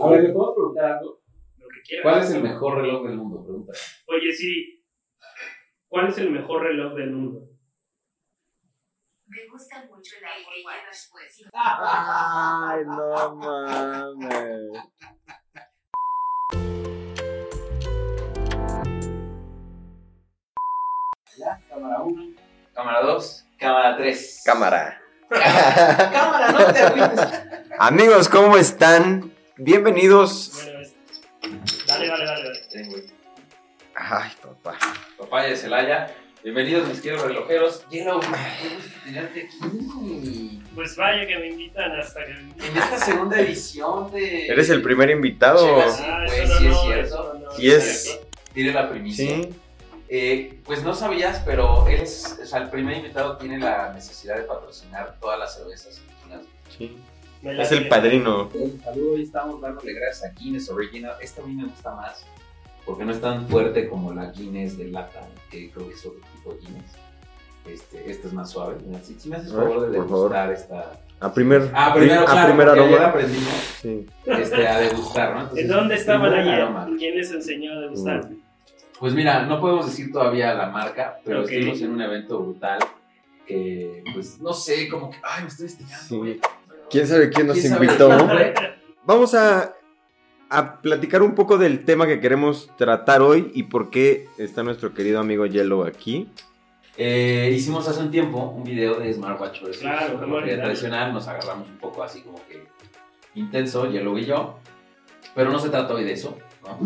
A ver, ¿le puedo preguntar algo? Lo que quieras. ¿Cuál es el mejor reloj del mundo? Pregunta. Oye, sí. ¿Cuál es el mejor reloj del mundo? Me gusta mucho el Apple Watch. Pues. Ay, no mames. Ya, cámara 1, cámara 2, cámara 3. Cámara. cámara, no te. Amigos, ¿cómo están? Bienvenidos. Bueno, es... Dale, dale, dale. dale. Güey. Ay, papá. Papaya de Celaya. Bienvenidos, mis queridos relojeros. Yellow, qué gusto tenerte aquí. Pues vaya que me invitan hasta que. En esta segunda edición de. Eres el primer invitado. Ah, no, sí es cierto. eso no, Y es- Tire la primicia. Sí. Eh, pues no sabías, pero él es, o sea, el primer invitado tiene la necesidad de patrocinar todas las cervezas sí. Es el padrino. Un saludo, hoy estamos dándole gracias a Guinness Original. Esta a mí me gusta más porque no es tan fuerte como la Guinness de lata, que creo que es otro tipo de Guinness. Este, esta es más suave. Mira, Si, si me haces A favor de favor. degustar esta. A primer, Ah, primero, a claro, primer porque ayer aroma. aprendimos Sí. este, a degustar, ¿no? Entonces, ¿En dónde estaban primer ayer? aroma. ¿Quién les enseñó a degustar? Pues mira, no podemos decir todavía la marca, pero estuvimos en un evento brutal que, pues, no sé, como que, ay, me estoy estirando, Sí. ¿Quién sabe quién nos ¿Quién sabe invitó? Vamos a, a platicar un poco del tema que queremos tratar hoy y por qué está nuestro querido amigo Yellow aquí. Eh, hicimos hace un tiempo un video de smartwatch versus Claro, olvidarlo. tradicional, nos agarramos un poco así como que intenso, Yellow y yo, pero no se trata hoy de eso, ¿no?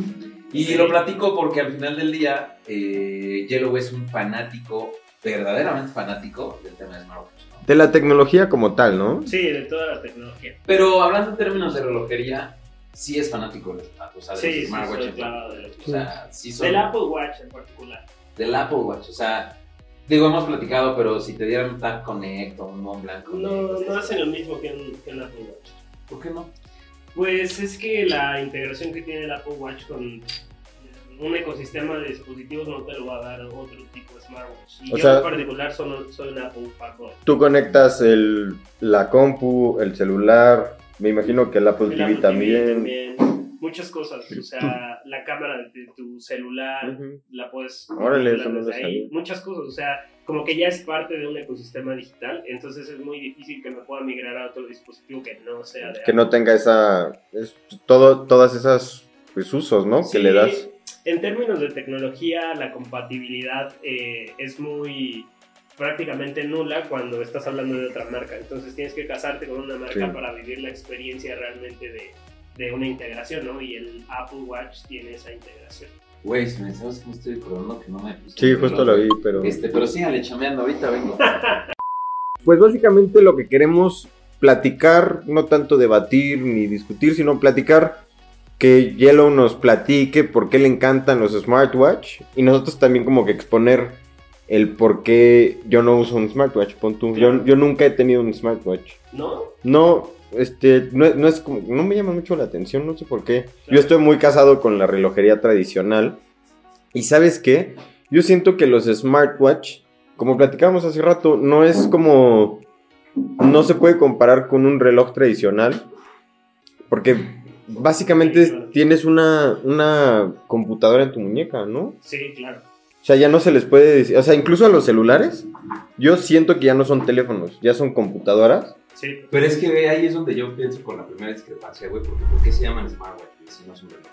Y lo platico porque al final del día, eh, Yellow es un fanático, verdaderamente fanático del tema de smartwatch, ¿no? De la tecnología como tal, ¿no? Sí, de toda la tecnología. Pero hablando en términos de relojería, sí es fanático de, o sea, de Sí, soy de O sea, sí son Del Apple Watch en particular. del Apple Watch. O sea, digo, hemos platicado, pero si te dieran un Tag Connect o un Mont Blanc Connect, No, no hacen lo mismo que un, que un Apple Watch. ¿Por qué no? Pues es que la integración que tiene el Apple Watch con un ecosistema de dispositivos no te lo va a dar otro tipo de smartwatch. Y O yo sea- en particular soy, soy un Apple fanboy. Tú conectas el, la compu, el celular, me imagino que el Apple El TV Apple TV también. Muchas cosas, o sea, la cámara de tu celular la puedes Órale, eso no desde ahí. Muchas cosas, o sea, como que ya es parte de un ecosistema digital, entonces es muy difícil que me pueda migrar a otro dispositivo que no sea de Que no tenga esa. es todo, todas esas pues, usos, ¿no? Sí, Que le das. En términos de tecnología, la compatibilidad eh, es muy prácticamente nula cuando estás hablando de otra marca. Entonces tienes que casarte con una marca Sí. para vivir la experiencia realmente de, de una integración, ¿no? Y el Apple Watch tiene esa integración. Güey, si me sabes que me estoy acordando que no me puse Sí, justo lo vi, pero. Este, pero síganle chameando, ahorita vengo. Pues básicamente lo que queremos platicar, no tanto debatir ni discutir, sino platicar que Yellow nos platique por qué le encantan los smartwatch y nosotros también como que exponer el por qué yo no uso un smartwatch. Pon tú, yo, yo nunca he tenido un smartwatch. ¿No? No, este, no, no es como, no me llama mucho la atención, no sé por qué. Yo estoy muy casado con la relojería tradicional. Y sabes qué? Yo siento que los smartwatch, como platicábamos hace rato, no es como, no se puede comparar con un reloj tradicional. Porque básicamente Sí, claro. tienes una, una computadora en tu muñeca, ¿no? Sí, claro. O sea, ya no se les puede decir, o sea, incluso a los celulares, yo siento que ya no son teléfonos, ya son computadoras. Sí. Pero es que ve, ahí es donde yo pienso con la primera discrepancia, güey, porque ¿por qué se llaman smartwatch si no es un reloj?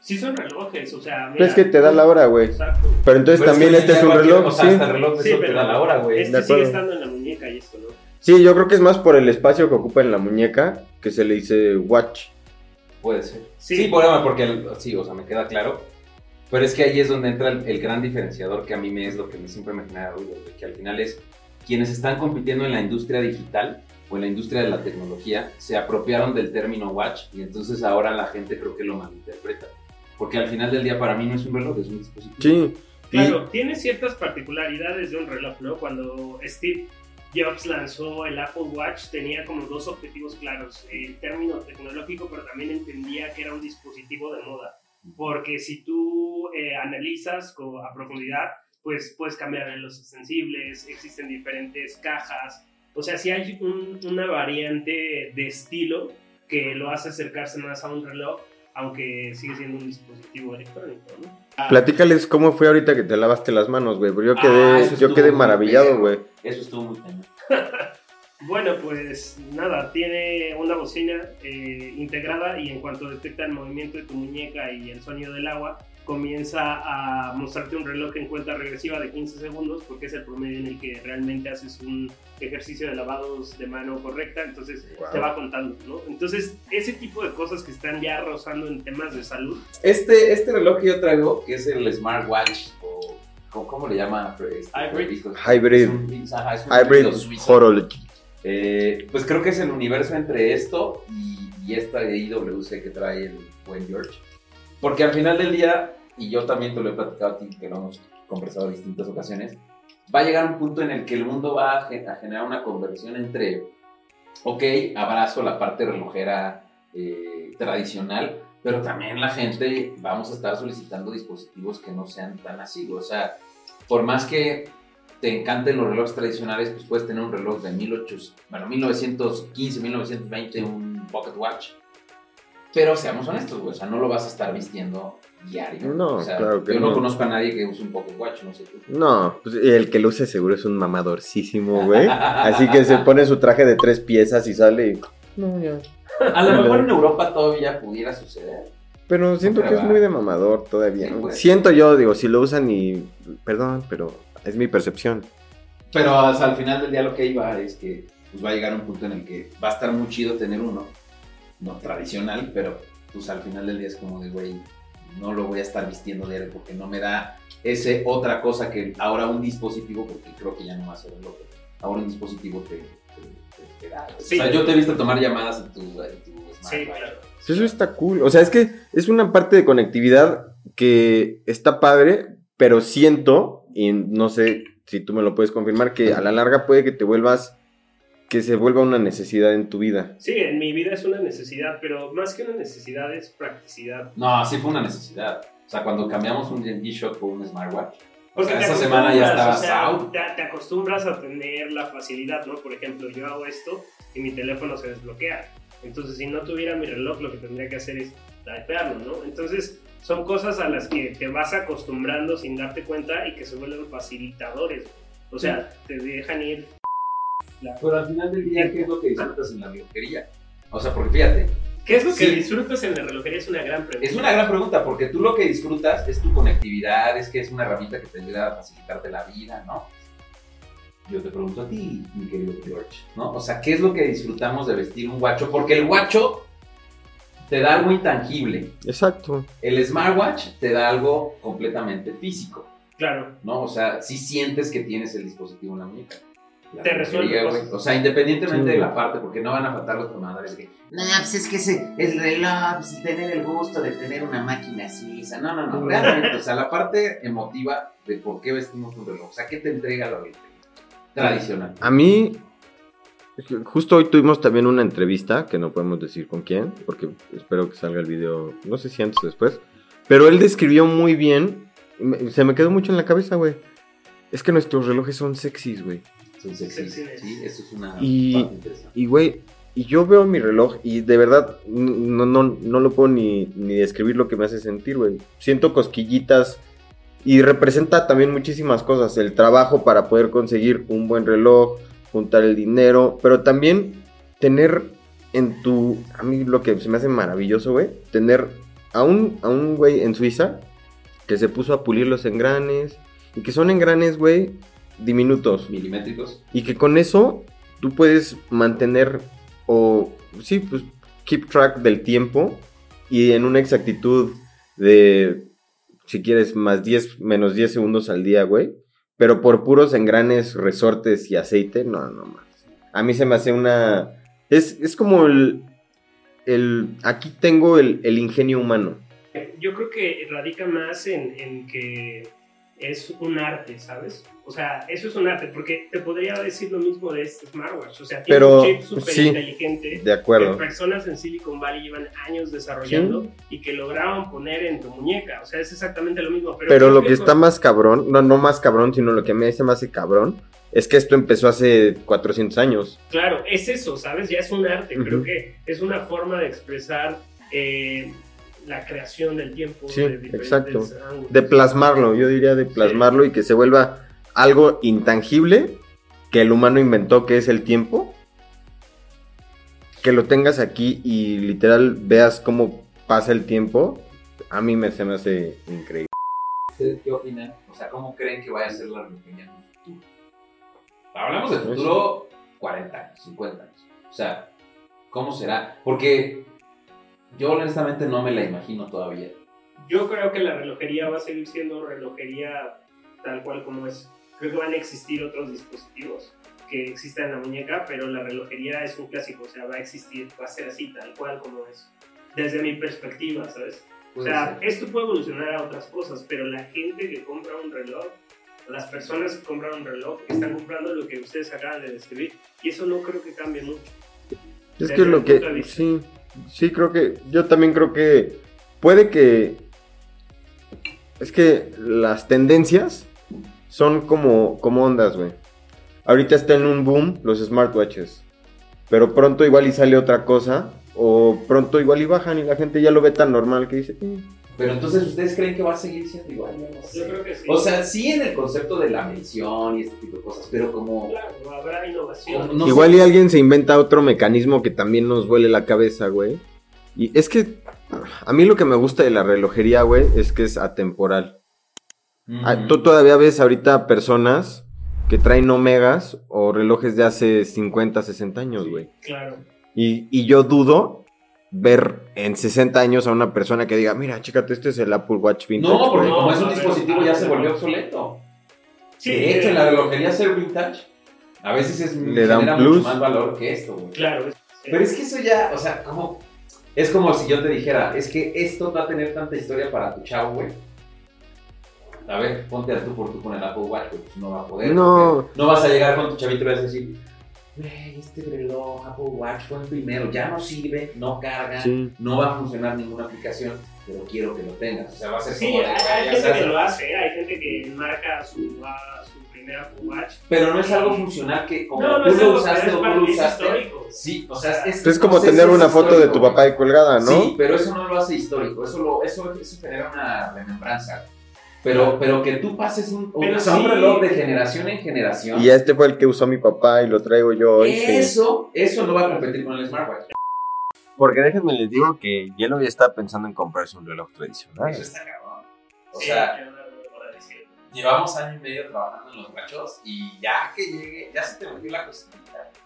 Sí son relojes, o sea... Pero es que te da la hora, güey. Exacto. Pero entonces Pero también que este es un reloj, O sea, sí. hasta el reloj de Sí, te da la hora, güey. Este sigue estando en la muñeca y esto, ¿no? Sí, yo creo que es más por el espacio que ocupa en la muñeca que se le dice watch. Puede ser. Sí. Sí, por porque el- sí, o sea, me queda claro. Pero es que ahí es donde entra el, el gran diferenciador que a mí me es lo que me, siempre me genera ruido, que al final es quienes están compitiendo en la industria digital o en la industria de la tecnología se apropiaron del término watch y entonces ahora la gente creo que lo malinterpreta. Porque al final del día para mí no es un reloj, es un dispositivo. Sí. Claro, tiene ciertas particularidades de un reloj, ¿no? Cuando Steve Jobs lanzó el Apple Watch tenía como dos objetivos claros, el término tecnológico, pero también entendía que era un dispositivo de moda, porque si tú eh, analizas a profundidad, pues puedes cambiar en los sensibles, existen diferentes cajas, o sea, si hay un- una variante de estilo que lo hace acercarse más a un reloj, aunque sigue siendo un dispositivo electrónico, ¿no? Ah, Platícales cómo fue ahorita que te lavaste las manos, güey. Porque yo Ah, quedé, eso yo quedé maravillado, güey. Eso estuvo muy. Bueno, pues nada, tiene una bocina eh, integrada y en cuanto detecta el movimiento de tu muñeca y el sonido del agua, comienza a mostrarte un reloj en cuenta regresiva de 15 segundos porque es el promedio en el que realmente haces un ejercicio de lavados de mano correcta, entonces Wow. te va contando, ¿no? Entonces, ese tipo de cosas que están ya rozando en temas de salud, Este, este reloj que yo traigo, que es el Smartwatch, o ¿cómo, cómo le llama? Este, Hybrid. Hybrid. Hybrid. Horology. Eh, pues creo que es el universo entre esto y, y esta de IWC que trae el buen George. Porque al final del día, y yo también te lo he platicado a ti, que lo hemos conversado en distintas ocasiones, va a llegar un punto en el que el mundo va a, ge- a generar una conversión entre, ok, abrazo la parte relojera eh, tradicional, pero también la gente vamos a estar solicitando dispositivos que no sean tan así. O sea, por más que te encanten los relojes tradicionales, pues puedes tener un reloj de 1800, bueno, 1915, 1920, un pocket watch. Pero seamos honestos, güey, o sea, no lo vas a estar vistiendo diario. No, o sea, claro que yo no. no. conozco a nadie que use un pocket watch, no sé tú. No, pues el que lo use seguro es un mamadorcísimo, güey. Así que se pone su traje de tres piezas y sale y... No, ya. A lo mejor en Europa todavía pudiera suceder. Pero siento que es muy de mamador todavía. Sí, pues. Siento yo, digo, si lo usan y... Perdón, pero es mi percepción. Pero o sea, al final del día lo que iba es que pues, va a llegar un punto en el que va a estar muy chido tener uno, no tradicional, pero pues al final del día es como de, güey, no lo voy a estar vistiendo diario porque no me da ese otra cosa que ahora un dispositivo, porque creo que ya no va a ser el otro, ahora un dispositivo te, te- te- te da. Sí. O sea, yo te he visto tomar llamadas en tu, en tu sí, smartwatch. claro. Eso está cool. O sea, es que es una parte de conectividad que está padre, pero siento, y no sé si tú me lo puedes confirmar, que a la larga puede que te vuelvas, que se vuelva una necesidad en tu vida. Sí, en mi vida es una necesidad, pero más que una necesidad es practicidad. No, sí fue una necesidad. O sea, cuando cambiamos un G-Shock por un smartwatch, Porque sea, esa semana ya estabas o sea, out. Te, te acostumbras a tener la facilidad, ¿no? Por ejemplo, yo hago esto y mi teléfono se desbloquea. Entonces, si no tuviera mi reloj, lo que tendría que hacer es typearlo, ¿no? Entonces, son cosas a las que te vas acostumbrando sin darte cuenta y que se vuelven facilitadores. O sea, te dejan ir. Pero al final del día, ¿qué es lo que disfrutas en la relojería? O sea, porque fíjate, ¿Qué es lo que Sí. disfrutas en la relojería? Es una gran pregunta. es una gran pregunta, porque tú lo que disfrutas es tu conectividad, es que es una herramienta que te ayuda a facilitarte la vida, ¿no? Yo te pregunto a ti, mi querido George, ¿no? O sea, ¿qué es lo que disfrutamos de vestir un guacho? Porque el guacho te da algo intangible, Exacto. el smartwatch te da algo completamente físico, Claro. ¿no? O sea, si sientes que tienes el dispositivo en la muñeca. Te resuelve cosas. O sea, independientemente Sí. de la parte, porque no van a faltar los tomadores que No, pues es que ese, el reloj, pues, tener el gusto de tener una máquina suiza. No, no, no, realmente, o sea, la parte emotiva de por qué vestimos un reloj, o sea, ¿qué te entrega la relojería tradicional? A mí, justo hoy tuvimos también una entrevista, que no podemos decir con quién, porque espero que salga el video, no sé si antes o después, pero él describió muy bien, se me quedó mucho en la cabeza, güey. Es que nuestros relojes son sexys, güey. Son sexy, Sexiness. sí, eso es una Y- parte interesante. Y, güey, y yo veo mi reloj y de verdad no, no, no lo puedo ni, ni describir lo que me hace sentir, güey. Siento cosquillitas y representa también muchísimas cosas. El trabajo para poder conseguir un buen reloj, juntar el dinero, pero también tener en tu... A mí lo que se me hace maravilloso, güey, tener a un, a un güey en Suiza que se puso a pulir los engranes y que son engranes, güey, diminutos. Milimétricos. Y que con eso tú puedes mantener o, sí, pues, keep track del tiempo y en una exactitud de, si quieres, más 10, menos 10 segundos al día, güey. Pero por puros engranes, resortes y aceite, no, no más. A mí se me hace una... Es, es como el, el... Aquí tengo el, el ingenio humano. Yo creo que radica más en, en que es un arte, ¿sabes? O sea, eso es un arte, porque te podría decir lo mismo de este smartwatch. O sea, tiene Pero, un chip súper sí, inteligente De que personas en Silicon Valley llevan años desarrollando y que lograron poner en tu muñeca. O sea, es exactamente lo mismo. Pero, lo que está más cabrón, no, no más cabrón, sino lo que me hace cabrón, es que esto empezó hace 400 años. Claro, es eso, ¿sabes? Ya es un arte. Creo que es una forma de expresar eh, la creación del tiempo. Sí, de exacto. ángulos. De plasmarlo, yo diría de plasmarlo y que se vuelva algo intangible que el humano inventó, que es el tiempo. Que lo tengas aquí y literal veas cómo pasa el tiempo, a mí me, se me hace increíble. ¿Ustedes qué opinan? O sea, ¿cómo creen que vaya a ser la relojería en el futuro? Hablamos de futuro 40 años, 50 años. O sea, ¿cómo será? Porque yo honestamente no me la imagino todavía. Yo creo que la relojería va a seguir siendo relojería tal cual como es. Creo que van a existir otros dispositivos que existan en la muñeca, pero la relojería es un clásico, o sea, va a existir, va a ser así, tal cual como es. Desde mi perspectiva, ¿sabes? O sea, ser. esto puede evolucionar a otras cosas, pero la gente que compra un reloj, las personas que compran un reloj, están comprando lo que ustedes acaban de describir. Y eso no creo que cambie mucho. Es Desde que lo que. Sí, sí, creo que. Yo también creo que. Puede que. Es que las tendencias son como, como ondas, güey. Ahorita está en un boom los smartwatches. Pero pronto igual y sale otra cosa. O pronto igual y bajan y la gente ya lo ve tan normal que dice. "Eh". Pero entonces, ¿ustedes creen que va a seguir siendo igual? Yo no sé. Yo creo que sí. O sea, sí en el concepto de la medición y este tipo de cosas, pero como... claro, habrá innovación. No igual sé. y alguien se inventa otro mecanismo que también nos vuele la cabeza, güey. Y es que. A mí lo que me gusta de la relojería, güey, es que es atemporal. Ah, Ujú. Tú todavía ves ahorita personas que traen omegas o relojes de hace 50, 60 años, güey. Claro. Y, y yo dudo ver en 60 años a una persona que diga, mira, chécate, este es el Apple Watch Vintage. No, porque güey". como es un a ver, dispositivo ya se volvió obsoleto. Sí, de hecho, eh, la relojería ser vintage a veces es, Le da un genera plus. mucho más valor que esto, güey. Claro. Pero es que eso ya, o sea, como... Es como si yo te dijera, es que esto va a tener tanta historia para tu chavo, güey. A ver, ponte a tú por tú con el Apple Watch, pues no va a poder. No. No vas a llegar con tu chavito y vas a decir, güey, este reloj Apple Watch fue el primero, ya no sirve, no carga, Sí. no va a funcionar ninguna aplicación, pero quiero que lo tengas. O sea, va a ser Sí, como hay, de, hay "Ya gente sabes". que lo hace, hay gente que marca su, su primer Apple Watch. Pero no es algo funcional que como No, no tú lo algo, usaste o tú para lo usaste. histórico. Sí, o sea, es, Es como no sé tener si una foto de tu papá ahí colgada, ¿no? Sí, pero eso no lo hace histórico, eso, lo, eso, eso genera una remembranza. Pero, pero que tú pases un, un- Pero o sea, un sí. reloj de generación en generación, Y este fue el que usó mi papá y lo traigo yo hoy. sí. eso, eso no va a competir con el smartwatch. Porque déjenme les digo que Yellow ya está pensando en comprarse un reloj tradicional. Eso está cabrón. O Sí, sea, yo no lo puedo decir. llevamos año y medio trabajando en los guachos y ya que llegue, ya se te volvió la cosita.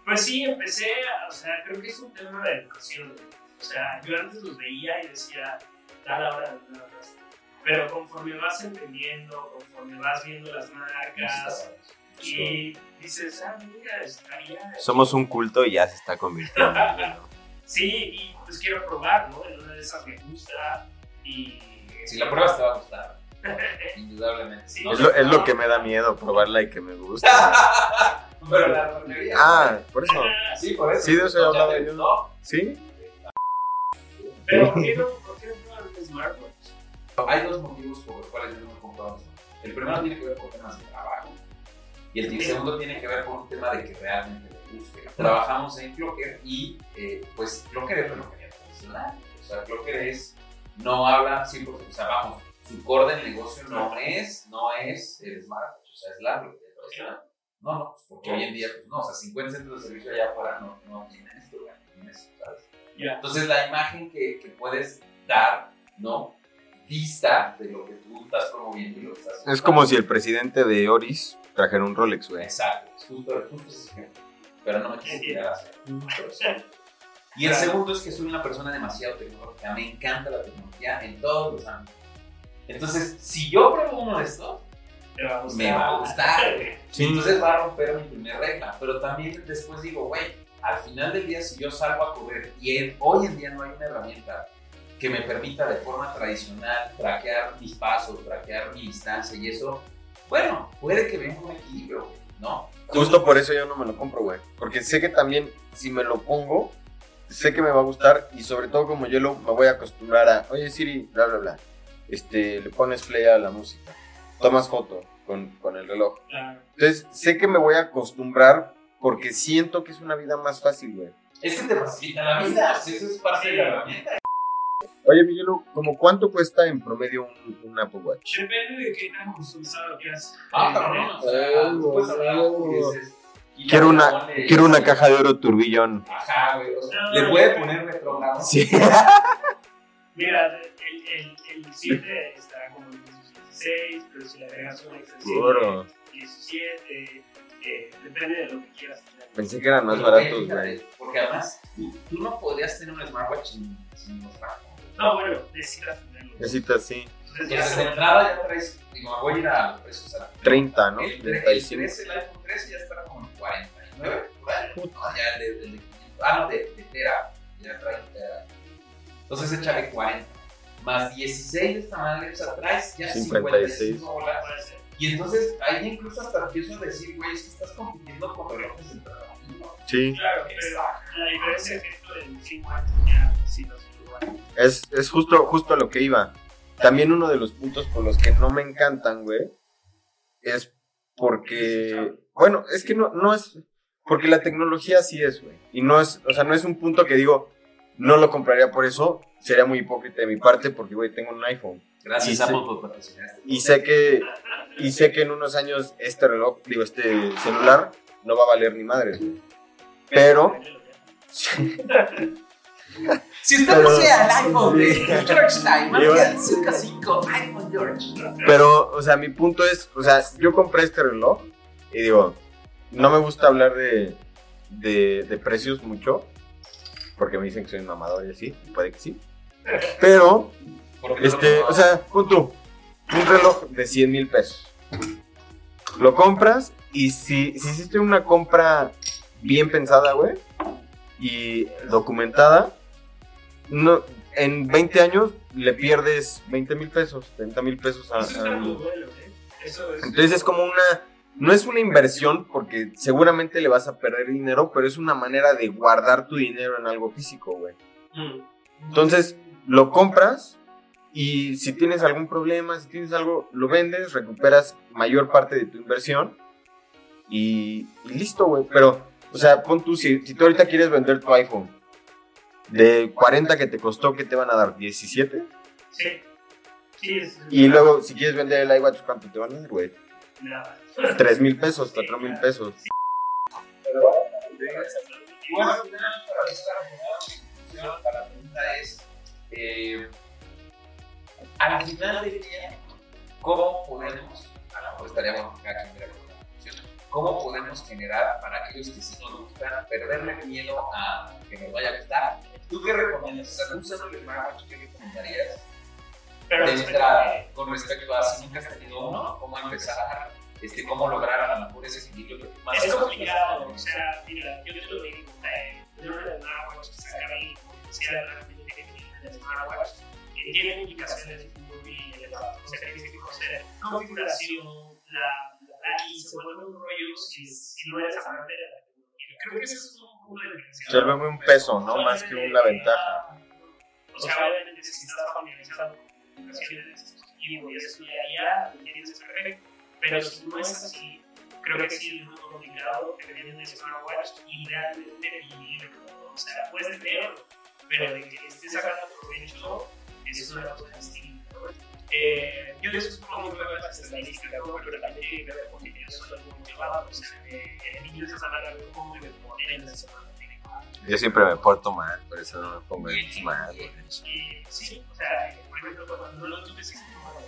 Pues sí, empecé, o sea, creo que es un tema de educación. O sea, yo antes los veía y decía, da la hora de nada más. Pero conforme vas entendiendo, conforme vas viendo las marcas y dices, ah, mira, estaría. Somos un culto y ya se está convirtiendo. Sí, y pues quiero probar, ¿no? En una de esas me gusta y. Si la pruebas te va a gustar, indudablemente. Sí. No Es lo, es lo que me da miedo, probarla y que me gusta. Pero la relojería. ah, por eso. Sí, por eso. Sí, de eso he ¿Ya hablado yo. ¿Sí? Pero ¿por qué no, por qué no prueban un smartwatch? Hay dos motivos por los cuales yo no he comprado. El primero tiene que ver con temas de trabajo. Y el segundo tiene que ver con un tema de que realmente le guste. Trabajamos en Clocker y pues pues Clocker es relojería tradicional. O sea, Clocker es, no habla 100%, o sea, vamos, su core del negocio no es, no es el smartwatch, o sea, es la relojería tradicional. No, no, pues porque hoy en día, pues no, o sea, 50 centros de servicio allá afuera no, no tienen esto, ¿sabes? Entonces la imagen que, que puedes dar, ¿no? Dista de lo que tú estás promoviendo y lo que estás Es como si el presidente de Oris trajera un Rolex, güey. Exacto, es justo, justo ese ejemplo. Pero no me quise tirar hacia Y el segundo es que soy una persona demasiado tecnológica. Me encanta la tecnología en todos los ámbitos. Entonces, si yo pruebo uno de estos, Te va a gustar. me va a gustar. Sí. Entonces va a romper mi primera regla. Pero también después digo, güey, al final del día, si yo salgo a correr y en- hoy en día no hay una herramienta que me permita de forma tradicional traquear mis pasos, traquear mi distancia y eso, bueno, puede que venga un equilibrio, ¿no? Justo por eso yo no me lo compro, güey. Porque sé que también, si me lo pongo, sé que me va a gustar. Y sobre todo, como yo lo, me voy a acostumbrar a, oye Siri, bla, bla, bla. Este, le pones play a la música. tomas foto con, con el reloj. Entonces, sé que me voy a acostumbrar porque siento que es una vida más fácil, güey. Es que te facilita la vida. Eso es parte de la herramienta. Oye, Miguelo, ¿como cuánto cuesta en promedio un, un Apple Watch? Depende de qué tan quieras. Ah, eh, cabrón. Sea, tú puedes hablar algo que dices, y Quiero una, quiero una caja de oro turbillón. Ajá, güey. o sea, No, le puede poner retrogrado. Sí. Mira, el, el, el 7 está como en 16, pero si le agregas un extensión Seguro. 17, eh, depende de lo que quieras tener. Pensé que eran más baratos, güey. Porque además, tú, no podrías tener un smartwatch sin, sin los tracos. No, bueno, necesitas tenerlo. Necesitas, sí. Entonces de entrada ya traes, digo, voy a ir a los precios. a- 30, ¿no? El, tre- el 35. 13, el iPhone 13 ya está como en 49, por ahí. No, ya el de, el de 500, ah, no, de, de Tera, ya trae un Tera. Entonces échale 40. Más 16 de esta madre, o sea, traes ya 56. 55 bolas. puede ser. Y entonces ahí incluso hasta empiezo a decir, güey, es que estás compitiendo con relojes de trabajo. Sí. Claro, pero la diferencia es que esto del 5 años ya un lugar. Es, es justo, justo a lo que iba. También uno de los puntos por los que no me encantan, güey, es porque, bueno, es que no, no es, porque la tecnología sí es, güey. Y no es, o sea, no es un punto que digo, no lo compraría por eso, sería muy hipócrita de mi parte porque, güey, tengo un iPhone. Gracias, Y sé- Apple, por patrocinar Y sé que, y sé que en unos años este reloj, digo, este celular, no va a valer ni madre, güey. Pero, Si usted Pero- desea el iPhone de George Time, al 55 iPhone George. Pero, o sea, mi punto es, o sea, yo compré este reloj y digo, no me gusta hablar de, de, de precios mucho, porque me dicen que soy un mamador y así, y puede que sí. Pero, este, o sea, pon tú, un reloj de 100 mil pesos. Lo compras y si, si hiciste una compra bien pensada, güey, y documentada, no, en 20 años le pierdes 20 mil pesos, 30 mil pesos a, a- bueno, ¿eh? Eso es. entonces es como una, no es una inversión porque seguramente le vas a perder dinero, pero es una manera de guardar tu dinero en algo físico, güey. Mm. Entonces lo compras y si tienes algún problema, si tienes algo, lo vendes, recuperas mayor parte de tu inversión y, y listo, güey. Pero, o sea, pon tú, si, si tú ahorita quieres vender tu iPhone de 40 que te costó, ¿qué te van a dar? ¿17? Sí. Sí, es. Y luego, si quieres vender el iWatch, ¿cuánto te van a dar, güey? Nada. 3 mil pesos, 4 mil pesos. Y bueno, al final, para empezar la pregunta es, eh, al final del día, ¿cómo podemos, a lo mejor estaría bueno que cada quien viera con la cómo podemos generar para aquellos que sí nos gustan, perderle miedo a que nos vaya a gustar? ¿Tú qué recomiendas? O sea, tú el smartwatch, ¿qué recomendarías? Pero de entrada, con respecto a si nunca has tenido uno, cómo empezar, este, cómo lograr a lo mejor ese equilibrio que tú más Es complicado, tienes. o sea, mira, yo te lo digo, yo no le smartwatch que sacar el potencial realmente que tiene smartwatch, que tiene implicaciones muy elevadas, o sea, que tiene que conocer configuración, la, la, y se vuelve un rollo si, si no eres amante de la tecnología. Creo que eso es un de diferencia. Se vuelve un peso, ¿no? Más que una ventaja. O sea, obviamente si estás familiarizado con de dispositivo y eso ya, ya, lo tienes es perfecto. Pero si no es así, creo que sí es muy complicado que te den el smartwatch y realmente vivir. O sea, puedes tenerlo, pero de que estés sacando provecho es una cosa distinta. Eh, yo descubro muy buenas las estadísticas, ¿no? pero también tiene que ver con que yo soy muy motivado. O sea, el niño esa semana veo cómo me pone en la semana. Yo siempre me porto mal, por eso no me pongo el smartwatch. Y sí, o sea, por ejemplo, cuando no lo tuve, sí, no me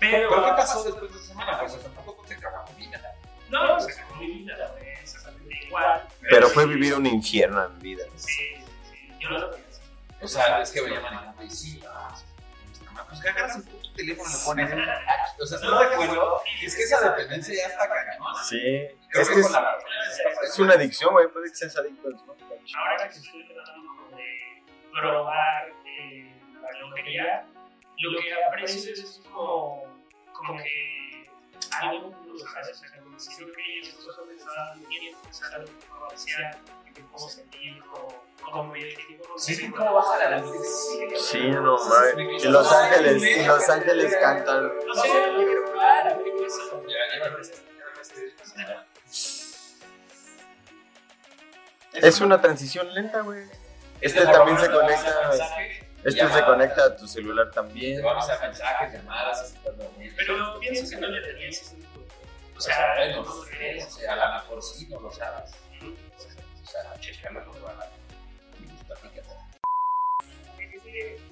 ¿Pero Pero, qué pasó después de esa semana? Pues tampoco te acabó mi vida. No, se acabó mi vida, fue exactamente igual. Pero fue sí, vivir un infierno en vida. Sí, sí, yo lo sabía. O sea, es que venía manejando y sí, pues que agarras el puto teléfono y lo pones O sea, ¿estás de acuerdo? Es que esa dependencia ya está cañón. Sí. Creo Es que que es, la es una adicción, güey. Puede que seas adicto al smartwatch. Ahora que estoy tratando de probar eh, la relojería, lo que aprecio es como, como que algo no lo sabes, o sea, como si creo que algo sentir yo Sí, ¿cómo baja la luz? Sí, no mames. Los Ángeles, en Los Ángeles cantan. No sé, yo quiero jugar, a ver qué pasa. Es una transición lenta, güey. Este también se conecta. Este se conecta a tu celular también. Te va a avisar mensajes, llamadas. Pero pienso que no le tenía ese tipo de- O sea, bueno, no lo crees, o sea, a lo mejor sí no lo sabes. O sea, no lo hagas.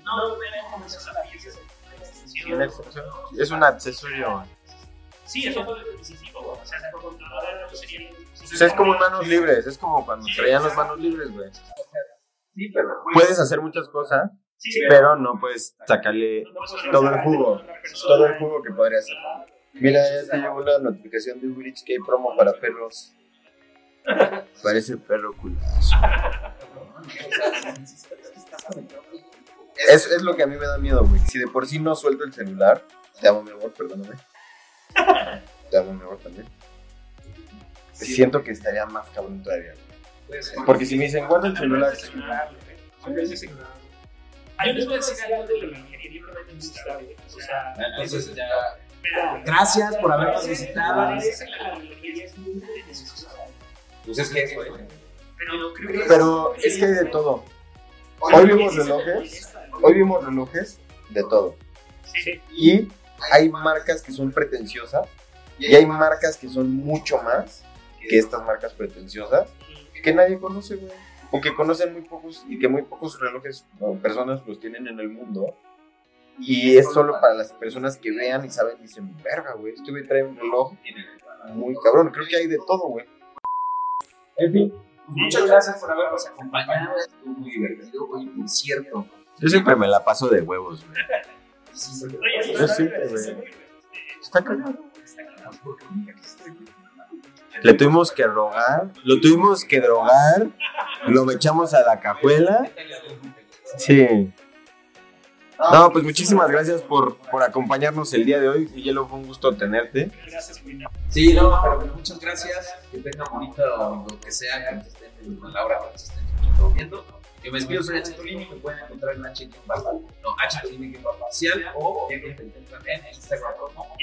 No, no. Es un accesorio. Sí, eso fue dispositivo. O sea, computadora no sería. Pues es como manos libres. Es como cuando traían las manos libres, güey. Sí, pero Puedes hacer muchas cosas, Sí, pero no puedes sacarle todo el jugo. Todo el jugo que podría hacer. Mira, ya te llegó una notificación de Uber Eats que hay promo para perros. Parece perro culo. Es, es lo que a mí me da miedo, güey. Si de por sí no suelto el celular, te amo, mi amor, perdóname. Te amo, mi amor, también. Siento que estaría más cabrón todavía. Porque si me dicen, guarda el celular. Yo les voy a decir algo de la ingeniería industrial. O sea, entonces ya. Gracias por habernos visitado. que. Pues es que eso, Pero que Pero es que hay de todo. Hoy vimos relojes. Hoy vimos relojes de todo. Y hay marcas que son pretenciosas. Y hay marcas que son mucho más que estas marcas pretenciosas. Que nadie conoce, güey. O que conocen muy pocos y que muy pocos relojes o personas los tienen en el mundo. Y es solo para las personas que vean y saben y dicen, verga, güey, este güey trae un reloj muy cabrón. Creo que hay de todo, güey. En fin, muchas gracias por habernos acompañado. Estuvo muy divertido. Oye, por cierto, Yo siempre me la paso de huevos, güey. sí, Oye, Yo sí, güey. Está cagado. Le tuvimos que rogar, lo tuvimos que drogar, lo echamos a la cajuela. Sí. No, pues muchísimas gracias por, por acompañarnos el día de hoy. Miguelo, fue un gusto tenerte. Gracias. Sí, no, pero pues muchas gracias. Que tengan bonito lo que sea, que estén a la hora que estén viendo. Yo me despido, soy H. Tolini, me pueden encontrar en H. Barba, no, H. Tolini facial o en Instagram como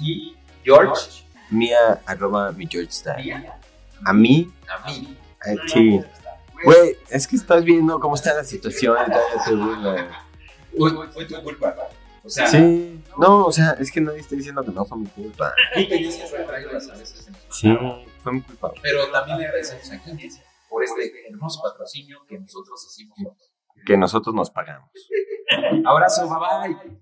y George Mía, arroba mi George Style. Mía, A mí, a mí. eh, sí. Güey, es que estás viendo cómo está la situación. y todavía te burlas. Uy, fue tu culpa. O sea, Sí. No, o sea, es que nadie está diciendo que no fue mi culpa. tú tenías que haber traído las veces. Sí, fue mi culpa. Pero también le agradecemos a Kim por este hermoso patrocinio que nosotros hicimos. Que nosotros nos pagamos. Abrazo, bye bye.